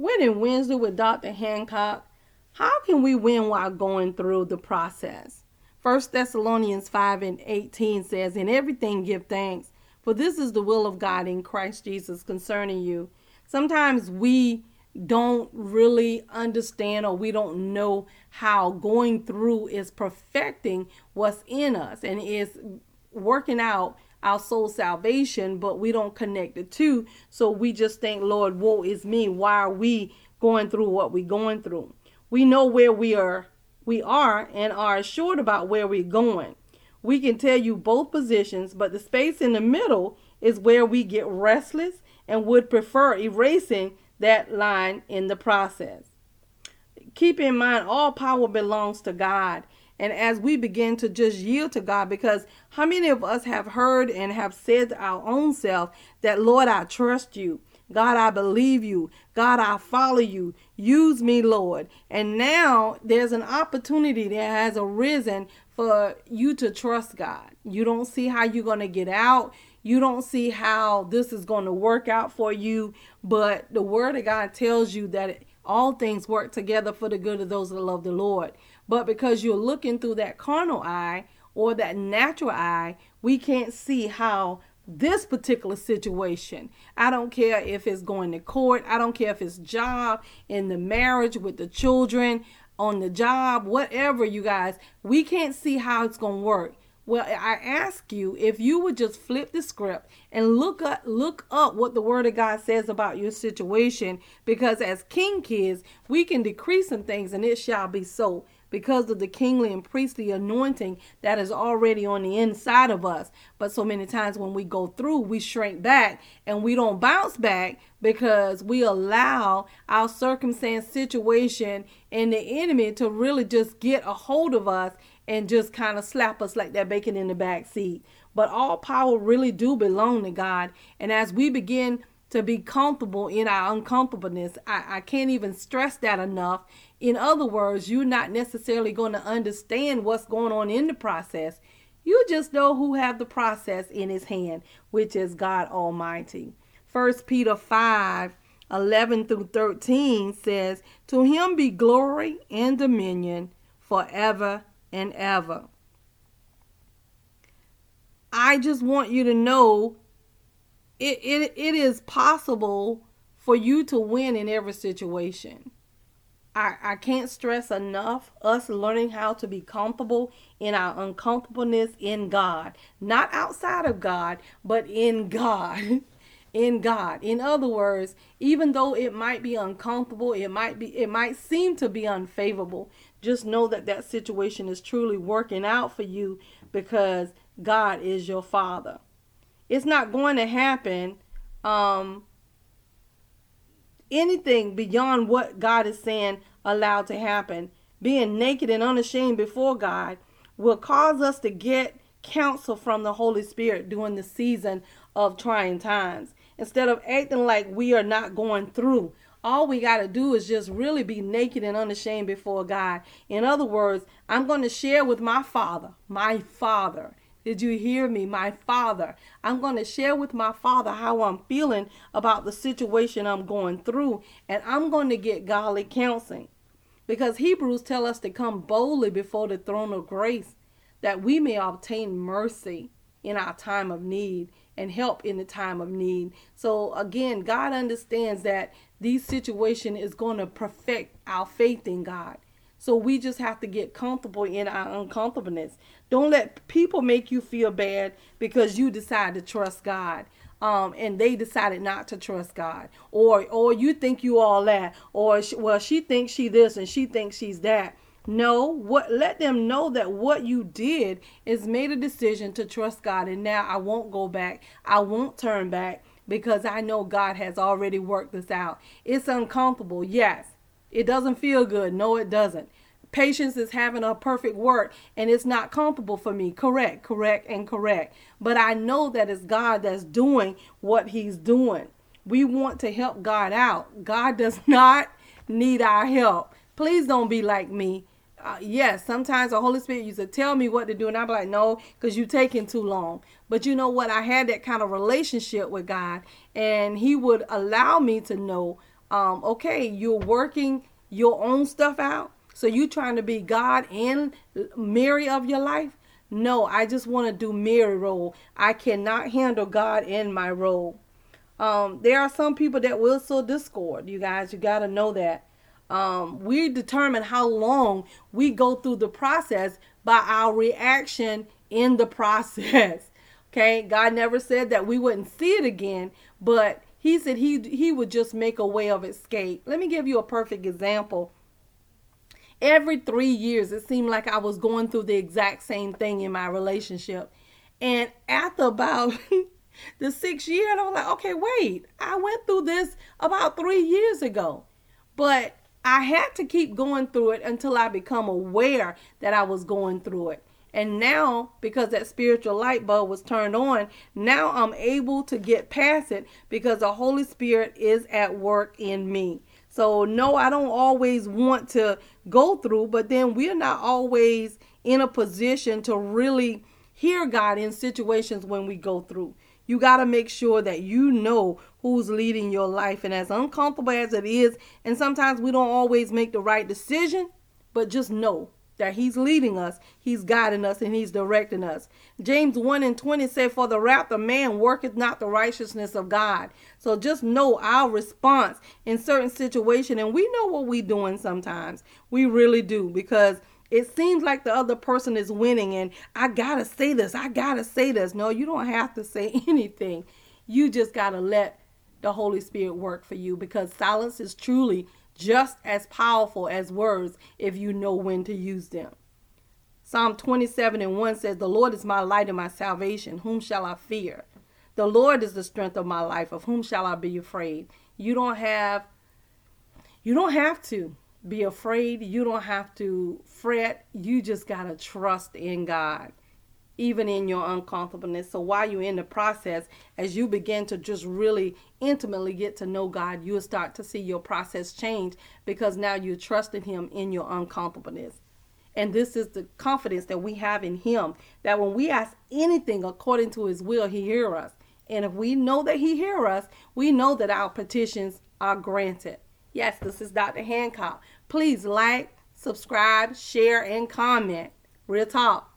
Winning Wednesday with Dr. Hancock. How can we win while going through the process? 1 Thessalonians 5 and 18 says, In everything give thanks, for this is the will of God in Christ Jesus concerning you. Sometimes we don't really understand or we don't know how going through is perfecting what's in us and is working out our soul salvation, but we don't connect the two. So we just think, Lord, woe is me. Why are we going through what we're going through? We know where we are we are and are assured about where we're going. We can tell you both positions, but the space in the middle is where we get restless and would prefer erasing that line in the process. Keep in mind, all power belongs to God. And as we begin to just yield to God, because how many of us have heard and have said to our own self that, Lord, I trust you. God, I believe you. God, I follow you. Use me, Lord. And now there's an opportunity that has arisen for you to trust God. You don't see how you're going to get out. You don't see how this is going to work out for you. But the word of God tells you that all things work together for the good of those that love the Lord. But because you're looking through that carnal eye or that natural eye, we can't see how this particular situation. I don't care if it's going to court, I don't care if it's job, in the marriage with the children, on the job, whatever, you guys. We can't see how it's going to work. Well, I ask you if you would just flip the script and look up look up what the word of God says about your situation because as king kids, we can decree some things and it shall be so because of the kingly and priestly anointing that is already on the inside of us. But so many times when we go through, we shrink back and we don't bounce back because we allow our circumstance, situation, and the enemy to really just get a hold of us and just kind of slap us like that bacon in the back seat. But all power really do belong to God. And as we begin to be comfortable in our uncomfortableness, I, I can't even stress that enough. In other words, you're not necessarily going to understand what's going on in the process. You just know who have the process in his hand, which is God Almighty. First Peter 5 11 through 13 says, To him be glory and dominion forever and ever. I just want you to know it, it, it is possible for you to win in every situation. I, I can't stress enough us learning how to be comfortable in our uncomfortableness in God. Not outside of God, but in God. in God. In other words, even though it might be uncomfortable, it might be it might seem to be unfavorable, just know that that situation is truly working out for you because God is your father. It's not going to happen um anything beyond what God is saying allowed to happen, being naked and unashamed before God, will cause us to get counsel from the Holy Spirit during the season of trying times. Instead of acting like we are not going through, all we got to do is just really be naked and unashamed before God. In other words, I'm going to share with my Father, my Father, did you hear me? My father. I'm going to share with my father how I'm feeling about the situation I'm going through, and I'm going to get godly counseling. Because Hebrews tell us to come boldly before the throne of grace that we may obtain mercy in our time of need and help in the time of need. So again, God understands that this situation is going to perfect our faith in God. So we just have to get comfortable in our uncomfortableness. Don't let people make you feel bad because you decide to trust God. Um, and they decided not to trust God, or or you think you all that, or well she thinks she this and she thinks she's that. No, what let them know that what you did is made a decision to trust God, and now I won't go back. I won't turn back because I know God has already worked this out. It's uncomfortable, yes. It doesn't feel good. No, it doesn't. Patience is having a perfect work and it's not comfortable for me. Correct, correct, and correct. But I know that it's God that's doing what He's doing. We want to help God out. God does not need our help. Please don't be like me. Uh, yes, sometimes the Holy Spirit used to tell me what to do, and I'm like, no, because you're taking too long. But you know what? I had that kind of relationship with God, and He would allow me to know um, okay, you're working your own stuff out. So you trying to be God and Mary of your life? No, I just want to do Mary role. I cannot handle God in my role. Um, there are some people that will sow discord. You guys, you got to know that. Um, we determine how long we go through the process by our reaction in the process. Okay, God never said that we wouldn't see it again, but He said He He would just make a way of escape. Let me give you a perfect example. Every three years, it seemed like I was going through the exact same thing in my relationship, and after about the sixth year, I was like, okay, wait, I went through this about three years ago, but I had to keep going through it until I become aware that I was going through it. And now, because that spiritual light bulb was turned on, now I'm able to get past it because the Holy Spirit is at work in me. So, no, I don't always want to go through, but then we're not always in a position to really hear God in situations when we go through. You got to make sure that you know who's leading your life. And as uncomfortable as it is, and sometimes we don't always make the right decision, but just know that he's leading us, he's guiding us, and he's directing us. James 1 and 20 said, For the wrath of man worketh not the righteousness of God. So just know our response in certain situation, and we know what we're doing sometimes. We really do, because it seems like the other person is winning, and I gotta say this, I gotta say this. No, you don't have to say anything. You just gotta let the Holy Spirit work for you because silence is truly just as powerful as words if you know when to use them. Psalm 27 and 1 says, The Lord is my light and my salvation. Whom shall I fear? The Lord is the strength of my life. Of whom shall I be afraid? You don't have you don't have to be afraid. You don't have to fret. You just got to trust in God even in your uncomfortableness. So while you're in the process, as you begin to just really intimately get to know God, you'll start to see your process change because now you're trusting Him in your uncomfortableness. And this is the confidence that we have in Him that when we ask anything according to His will, He hears us. And if we know that He hears us, we know that our petitions are granted. Yes, this is Dr. Hancock. Please like, subscribe, share, and comment. Real talk.